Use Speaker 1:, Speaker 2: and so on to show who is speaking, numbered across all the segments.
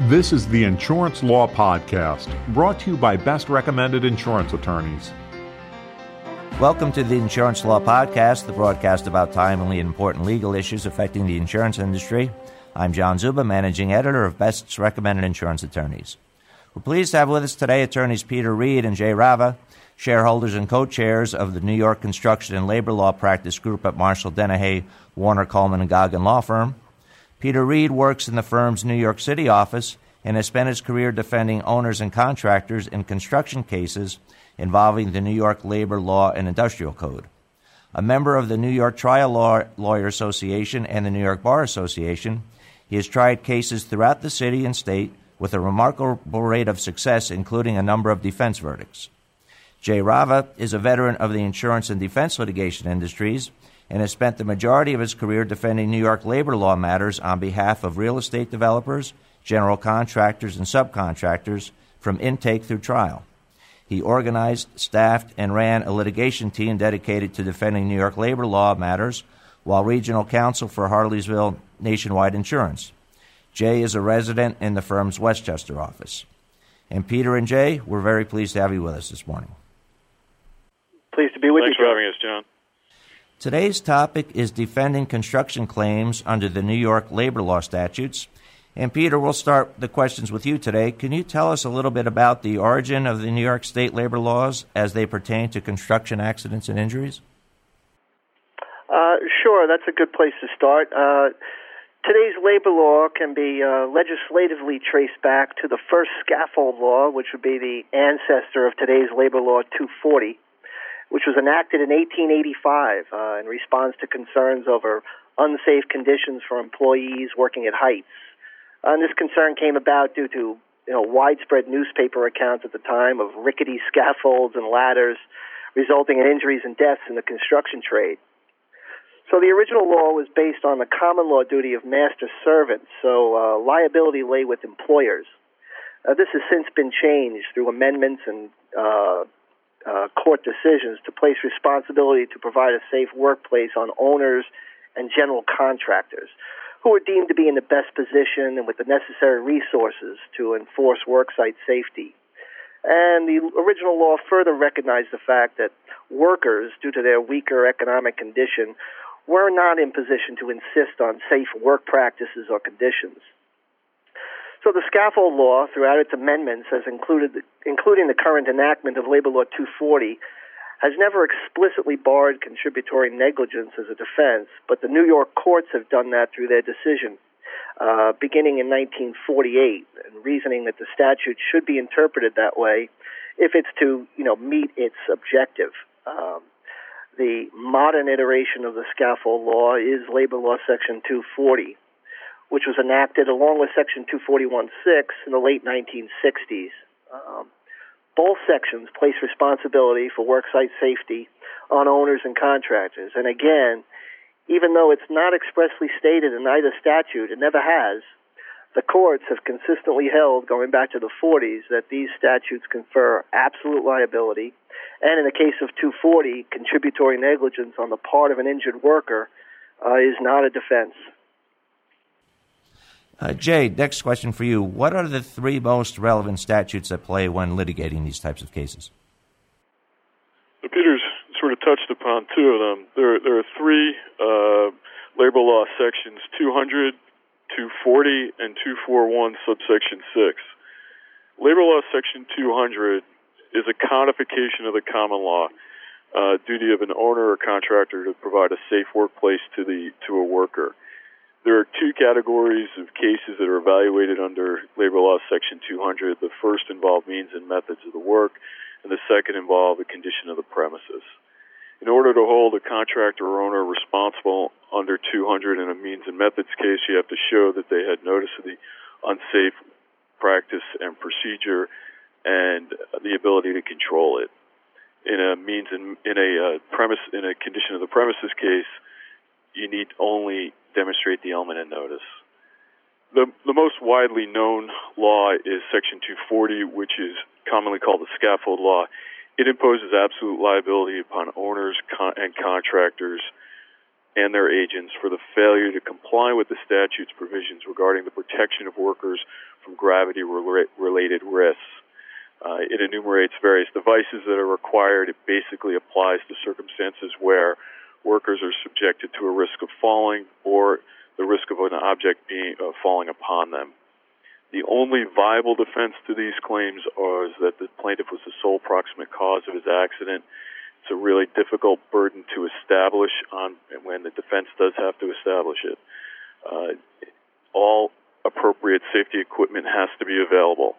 Speaker 1: This is the Insurance Law Podcast, brought to you by Best Recommended Insurance Attorneys.
Speaker 2: Welcome to the Insurance Law Podcast, the broadcast about timely and important legal issues affecting the insurance industry. I'm John Zuba, managing editor of Best Recommended Insurance Attorneys. We're pleased to have with us today attorneys Peter Reed and Jay Rava, shareholders and co chairs of the New York Construction and Labor Law Practice Group at Marshall Dennehey, Warner Coleman, and Goggin Law Firm. Peter Reed works in the firm's New York City office and has spent his career defending owners and contractors in construction cases involving the New York Labor Law and Industrial Code. A member of the New York Trial Law Lawyer Association and the New York Bar Association, he has tried cases throughout the city and state with a remarkable rate of success, including a number of defense verdicts. Jay Rava is a veteran of the insurance and defense litigation industries and has spent the majority of his career defending New York labor law matters on behalf of real estate developers, general contractors, and subcontractors from intake through trial. He organized, staffed, and ran a litigation team dedicated to defending New York labor law matters while regional counsel for Harleysville Nationwide Insurance. Jay is a resident in the firm's Westchester office. And Peter and Jay, we're very pleased to have you with us this morning.
Speaker 3: Pleased to be with
Speaker 4: Thanks
Speaker 3: you.
Speaker 4: for having us, John.
Speaker 2: Today's topic is defending construction claims under the New York labor law statutes. And Peter, we'll start the questions with you today. Can you tell us a little bit about the origin of the New York state labor laws as they pertain to construction accidents and injuries?
Speaker 3: Uh, sure, that's a good place to start. Uh, today's labor law can be uh, legislatively traced back to the first scaffold law, which would be the ancestor of today's labor law 240 which was enacted in 1885 uh, in response to concerns over unsafe conditions for employees working at heights. And this concern came about due to you know, widespread newspaper accounts at the time of rickety scaffolds and ladders, resulting in injuries and deaths in the construction trade. So the original law was based on the common law duty of master servants, so uh, liability lay with employers. Uh, this has since been changed through amendments and uh, uh, court decisions to place responsibility to provide a safe workplace on owners and general contractors who are deemed to be in the best position and with the necessary resources to enforce worksite safety. And the original law further recognized the fact that workers, due to their weaker economic condition, were not in position to insist on safe work practices or conditions. So the scaffold law, throughout its amendments, has included, including the current enactment of Labor Law 240, has never explicitly barred contributory negligence as a defense, but the New York courts have done that through their decision, uh, beginning in 1948, and reasoning that the statute should be interpreted that way if it's to, you know, meet its objective. Um, the modern iteration of the scaffold law is Labor Law Section 240 which was enacted along with Section 241.6 in the late 1960s. Um, both sections place responsibility for worksite safety on owners and contractors. And again, even though it's not expressly stated in either statute, it never has, the courts have consistently held, going back to the 40s, that these statutes confer absolute liability, and in the case of 240, contributory negligence on the part of an injured worker uh, is not a defense.
Speaker 2: Uh, Jay, next question for you. What are the three most relevant statutes at play when litigating these types of cases?
Speaker 4: Peter's sort of touched upon two of them. There, there are three uh, labor law sections 200, 240, and 241, subsection 6. Labor law section 200 is a codification of the common law uh, duty of an owner or contractor to provide a safe workplace to the to a worker. There are two categories of cases that are evaluated under Labor Law Section 200. The first involve means and methods of the work, and the second involve the condition of the premises. In order to hold a contractor or owner responsible under 200 in a means and methods case, you have to show that they had notice of the unsafe practice and procedure and the ability to control it. In a means and in a uh, premise in a condition of the premises case, you need only demonstrate the element of notice. The, the most widely known law is Section 240, which is commonly called the scaffold law. It imposes absolute liability upon owners con- and contractors and their agents for the failure to comply with the statute's provisions regarding the protection of workers from gravity related risks. Uh, it enumerates various devices that are required. It basically applies to circumstances where workers are subjected to a risk of falling or the risk of an object being uh, falling upon them. The only viable defense to these claims is that the plaintiff was the sole proximate cause of his accident. It's a really difficult burden to establish on when the defense does have to establish it. Uh, all appropriate safety equipment has to be available.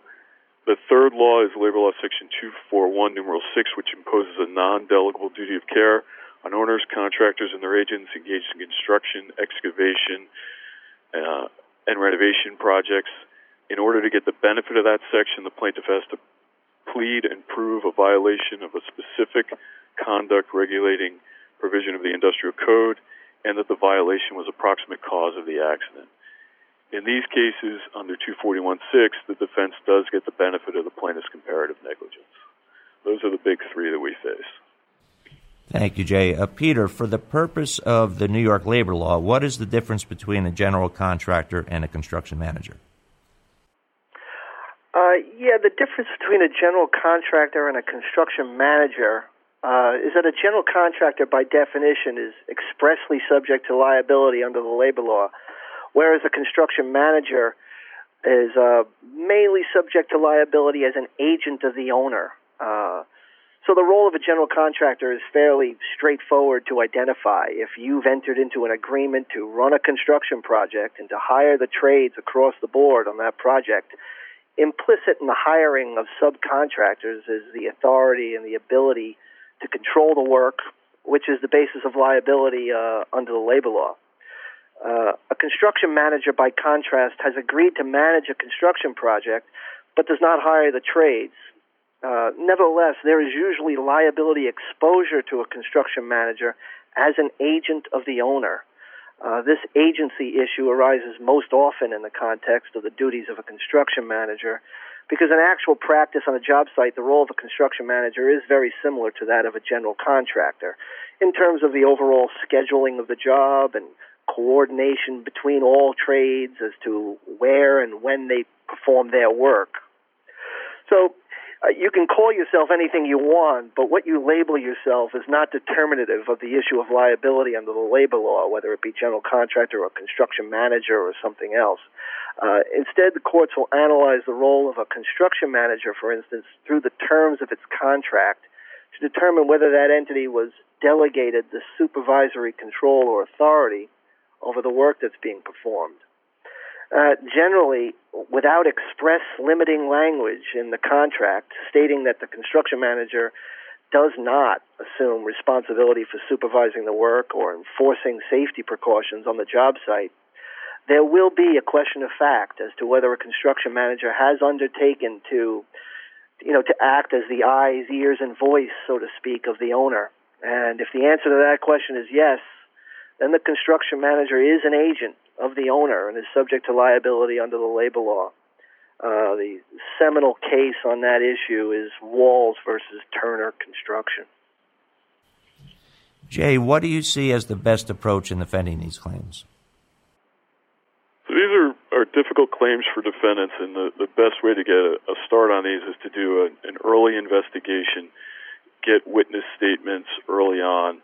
Speaker 4: The third law is Labor Law Section 241, numeral 6, which imposes a non delegable duty of care on owners, contractors, and their agents engaged in construction, excavation, uh, and renovation projects. In order to get the benefit of that section, the plaintiff has to plead and prove a violation of a specific conduct regulating provision of the industrial code and that the violation was a proximate cause of the accident. In these cases, under 241.6, the defense does get the benefit of the plaintiff's comparative negligence. Those are the big three that we face.
Speaker 2: Thank you, Jay. Uh, Peter, for the purpose of the New York labor law, what is the difference between a general contractor and a construction manager?
Speaker 3: Uh, yeah, the difference between a general contractor and a construction manager uh, is that a general contractor, by definition, is expressly subject to liability under the labor law, whereas a construction manager is uh, mainly subject to liability as an agent of the owner. Uh, so the role of a general contractor is fairly straightforward to identify. If you've entered into an agreement to run a construction project and to hire the trades across the board on that project, implicit in the hiring of subcontractors is the authority and the ability to control the work, which is the basis of liability uh, under the labor law. Uh, a construction manager, by contrast, has agreed to manage a construction project but does not hire the trades. Uh, nevertheless, there is usually liability exposure to a construction manager as an agent of the owner. Uh, this agency issue arises most often in the context of the duties of a construction manager because in actual practice on a job site, the role of a construction manager is very similar to that of a general contractor in terms of the overall scheduling of the job and coordination between all trades as to where and when they perform their work. So uh, you can call yourself anything you want, but what you label yourself is not determinative of the issue of liability under the labor law, whether it be general contractor or construction manager or something else. Uh, instead, the courts will analyze the role of a construction manager, for instance, through the terms of its contract to determine whether that entity was delegated the supervisory control or authority over the work that's being performed. Uh, generally, without express limiting language in the contract stating that the construction manager does not assume responsibility for supervising the work or enforcing safety precautions on the job site, there will be a question of fact as to whether a construction manager has undertaken to, you know, to act as the eyes, ears, and voice, so to speak, of the owner. And if the answer to that question is yes, then the construction manager is an agent of the owner and is subject to liability under the labor law. Uh, the seminal case on that issue is Walls versus Turner Construction.
Speaker 2: Jay, what do you see as the best approach in defending these claims?
Speaker 4: So these are, are difficult claims for defendants, and the, the best way to get a, a start on these is to do a, an early investigation, get witness statements early on,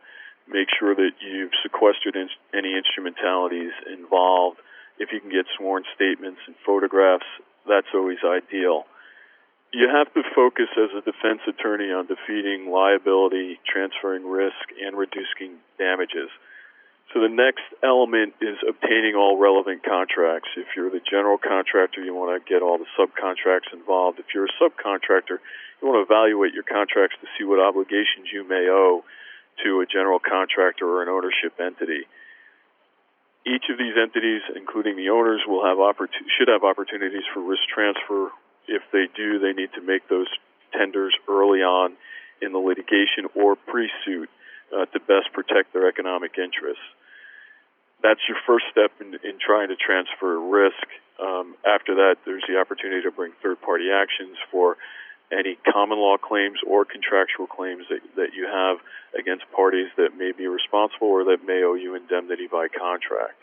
Speaker 4: make sure that you've sequestered in, any instrumentalities involved. If you can get sworn statements and photographs, that's always ideal. You have to focus as a defense attorney on defeating liability, transferring risk, and reducing damages. So the next element is obtaining all relevant contracts. If you're the general contractor, you want to get all the subcontracts involved. If you're a subcontractor, you want to evaluate your contracts to see what obligations you may owe to a general contractor or an ownership entity. Each of these entities, including the owners, will have opportun- should have opportunities for risk transfer. If they do, they need to make those tenders early on in the litigation or pre-suit uh, to best protect their economic interests. That's your first step in, in trying to transfer risk. Um, after that, there's the opportunity to bring third-party actions for any common law claims or contractual claims that, that you have against parties that may be responsible or that may owe you indemnity by contract.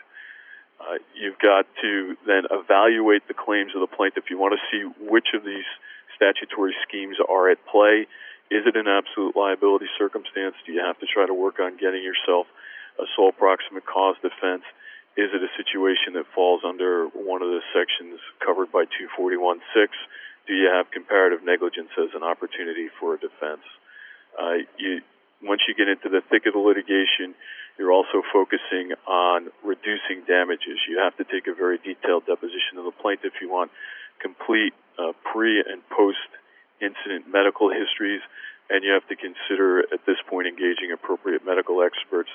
Speaker 4: Uh, you've got to then evaluate the claims of the plaintiff. You want to see which of these statutory schemes are at play. Is it an absolute liability circumstance? Do you have to try to work on getting yourself a sole proximate cause defense? Is it a situation that falls under one of the sections covered by 241.6? Do you have comparative negligence as an opportunity for a defense? Uh, you, once you get into the thick of the litigation, you're also focusing on reducing damages. You have to take a very detailed deposition of the plaintiff. You want complete uh, pre and post incident medical histories, and you have to consider at this point engaging appropriate medical experts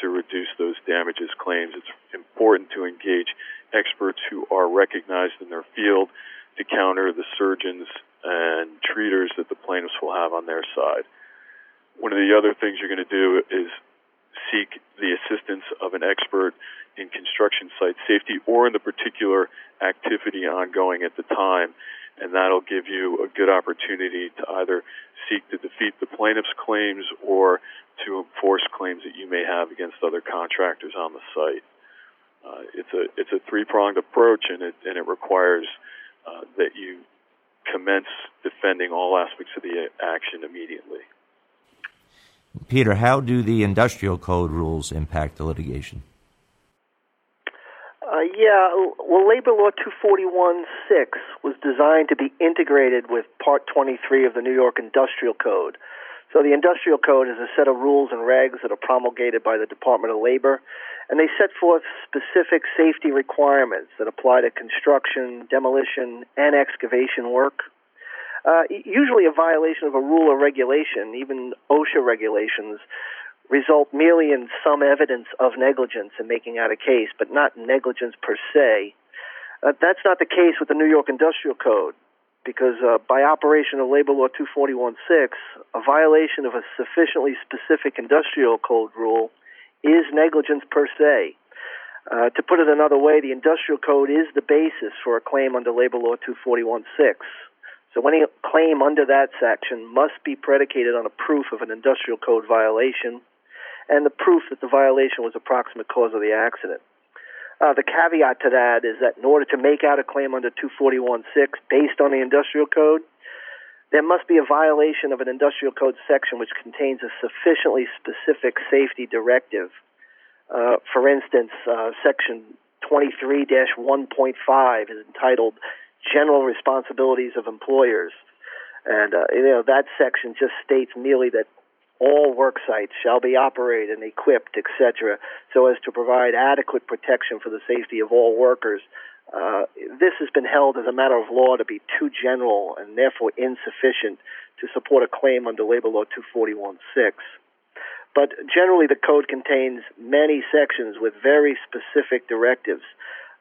Speaker 4: to reduce those damages claims. It's important to engage experts who are recognized in their field to counter the surgeons and treaters that the plaintiffs will have on their side. One of the other things you're going to do is seek the assistance of an expert in construction site safety or in the particular activity ongoing at the time, and that'll give you a good opportunity to either seek to defeat the plaintiff's claims or to enforce claims that you may have against other contractors on the site. Uh, it's a it's a three pronged approach, and it and it requires uh, that you commence defending all aspects of the action immediately.
Speaker 2: Peter, how do the industrial code rules impact the litigation?
Speaker 3: Uh, yeah, well, Labor Law 241.6 was designed to be integrated with Part 23 of the New York Industrial Code. So the Industrial Code is a set of rules and regs that are promulgated by the Department of Labor, and they set forth specific safety requirements that apply to construction, demolition, and excavation work. Uh, usually, a violation of a rule or regulation, even OSHA regulations, result merely in some evidence of negligence in making out a case, but not negligence per se. Uh, that's not the case with the New York Industrial Code because uh, by operation of Labor Law 241.6, a violation of a sufficiently specific industrial code rule is negligence per se. Uh, to put it another way, the industrial code is the basis for a claim under Labor Law 241.6. So any claim under that section must be predicated on a proof of an industrial code violation and the proof that the violation was a proximate cause of the accident. Uh, the caveat to that is that in order to make out a claim under 241.6 based on the industrial code, there must be a violation of an industrial code section which contains a sufficiently specific safety directive. Uh, for instance, uh, section 23-1.5 is entitled General Responsibilities of Employers. And, uh, you know, that section just states merely that all work sites shall be operated and equipped, etc., so as to provide adequate protection for the safety of all workers. Uh, this has been held as a matter of law to be too general and therefore insufficient to support a claim under Labor Law 241.6. But generally, the code contains many sections with very specific directives.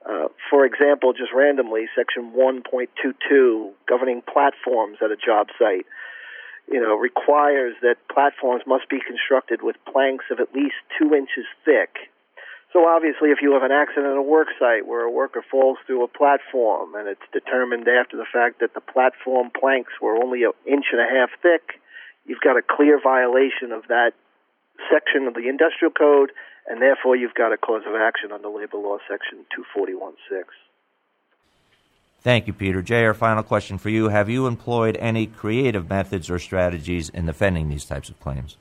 Speaker 3: Uh, for example, just randomly, Section 1.22, governing platforms at a job site, you know, requires that platforms must be constructed with planks of at least two inches thick. So obviously, if you have an accident at a work site where a worker falls through a platform and it's determined after the fact that the platform planks were only an inch and a half thick, you've got a clear violation of that section of the industrial code, and therefore you've got a cause of action under labor law section 241.6.
Speaker 2: Thank you, Peter. Jay, our final question for you. Have you employed any creative methods or strategies in defending these types of claims?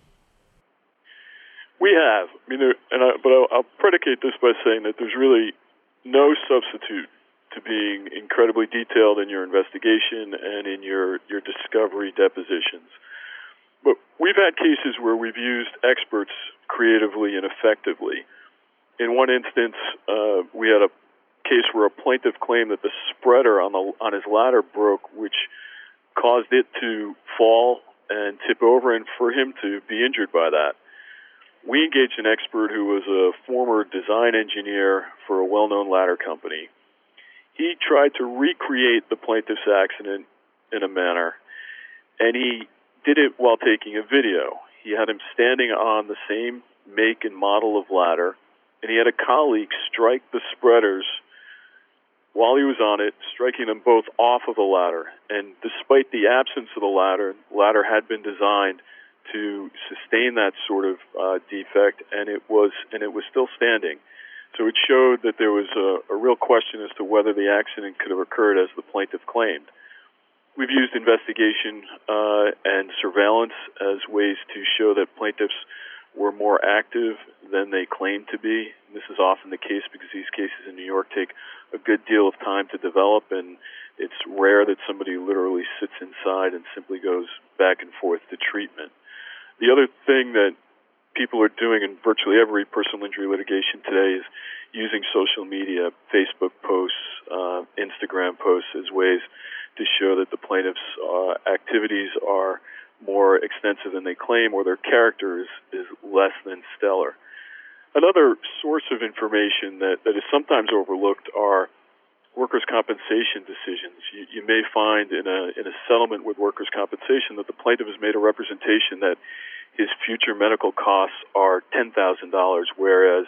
Speaker 4: We have. I mean, there, and I, but I'll, predicate this by saying that there's really no substitute to being incredibly detailed in your investigation and in your, your discovery depositions. But we've had cases where we've used experts creatively and effectively. In one instance, uh, we had a case where a plaintiff claimed that the spreader on the on his ladder broke, which caused it to fall and tip over, and for him to be injured by that. We engaged an expert who was a former design engineer for a well-known ladder company. He tried to recreate the plaintiff's accident in a manner, and he did it while taking a video. He had him standing on the same make and model of ladder, and he had a colleague strike the spreaders while he was on it, striking them both off of the ladder. And despite the absence of the ladder, the ladder had been designed to sustain that sort of uh, defect, and it was and it was still standing. So it showed that there was a, a real question as to whether the accident could have occurred as the plaintiff claimed. We've used investigation uh, and surveillance as ways to show that plaintiffs were more active than they claimed to be. This is often the case because these cases in New York take a good deal of time to develop, and it's rare that somebody literally sits inside and simply goes back and forth to treatment. The other thing that people are doing in virtually every personal injury litigation today is using social media, Facebook posts, uh, Instagram posts as ways to show that the plaintiff's uh, activities are more extensive than they claim or their character is, is less than stellar. Another source of information that, that is sometimes overlooked are workers' compensation decisions. You, you may find in a, in a settlement with workers' compensation that the plaintiff has made a representation that his future medical costs are $10,000, whereas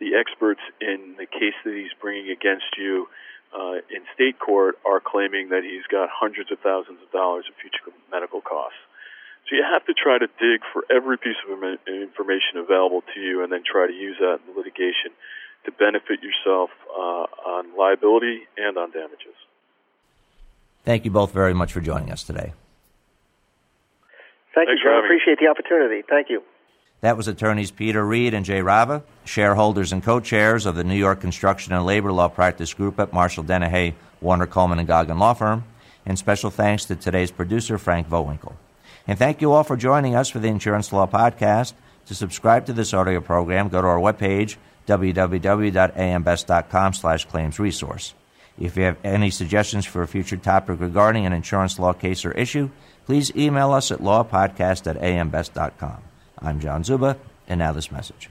Speaker 4: the experts in the case that he's bringing against you uh, in state court are claiming that he's got hundreds of thousands of dollars of future medical costs. So you have to try to dig for every piece of information available to you and then try to use that in the litigation to benefit yourself uh, on liability and on damages.
Speaker 2: Thank you both very much for joining us today.
Speaker 3: Thank
Speaker 4: Thanks
Speaker 3: you, John. Appreciate the opportunity. Thank you.
Speaker 2: That was attorneys Peter Reed and Jay Rava, shareholders and co chairs of the New York Construction and Labor Law Practice Group at Marshall Dennehey, Warner Coleman, and Goggin Law Firm. And special thanks to today's producer, Frank Vowinkle. And thank you all for joining us for the Insurance Law Podcast. To subscribe to this audio program, go to our webpage, www.ambest.com slash claims resource. If you have any suggestions for a future topic regarding an insurance law case or issue, please email us at lawpodcast at ambest.com. I'm John Zuba, and now this message.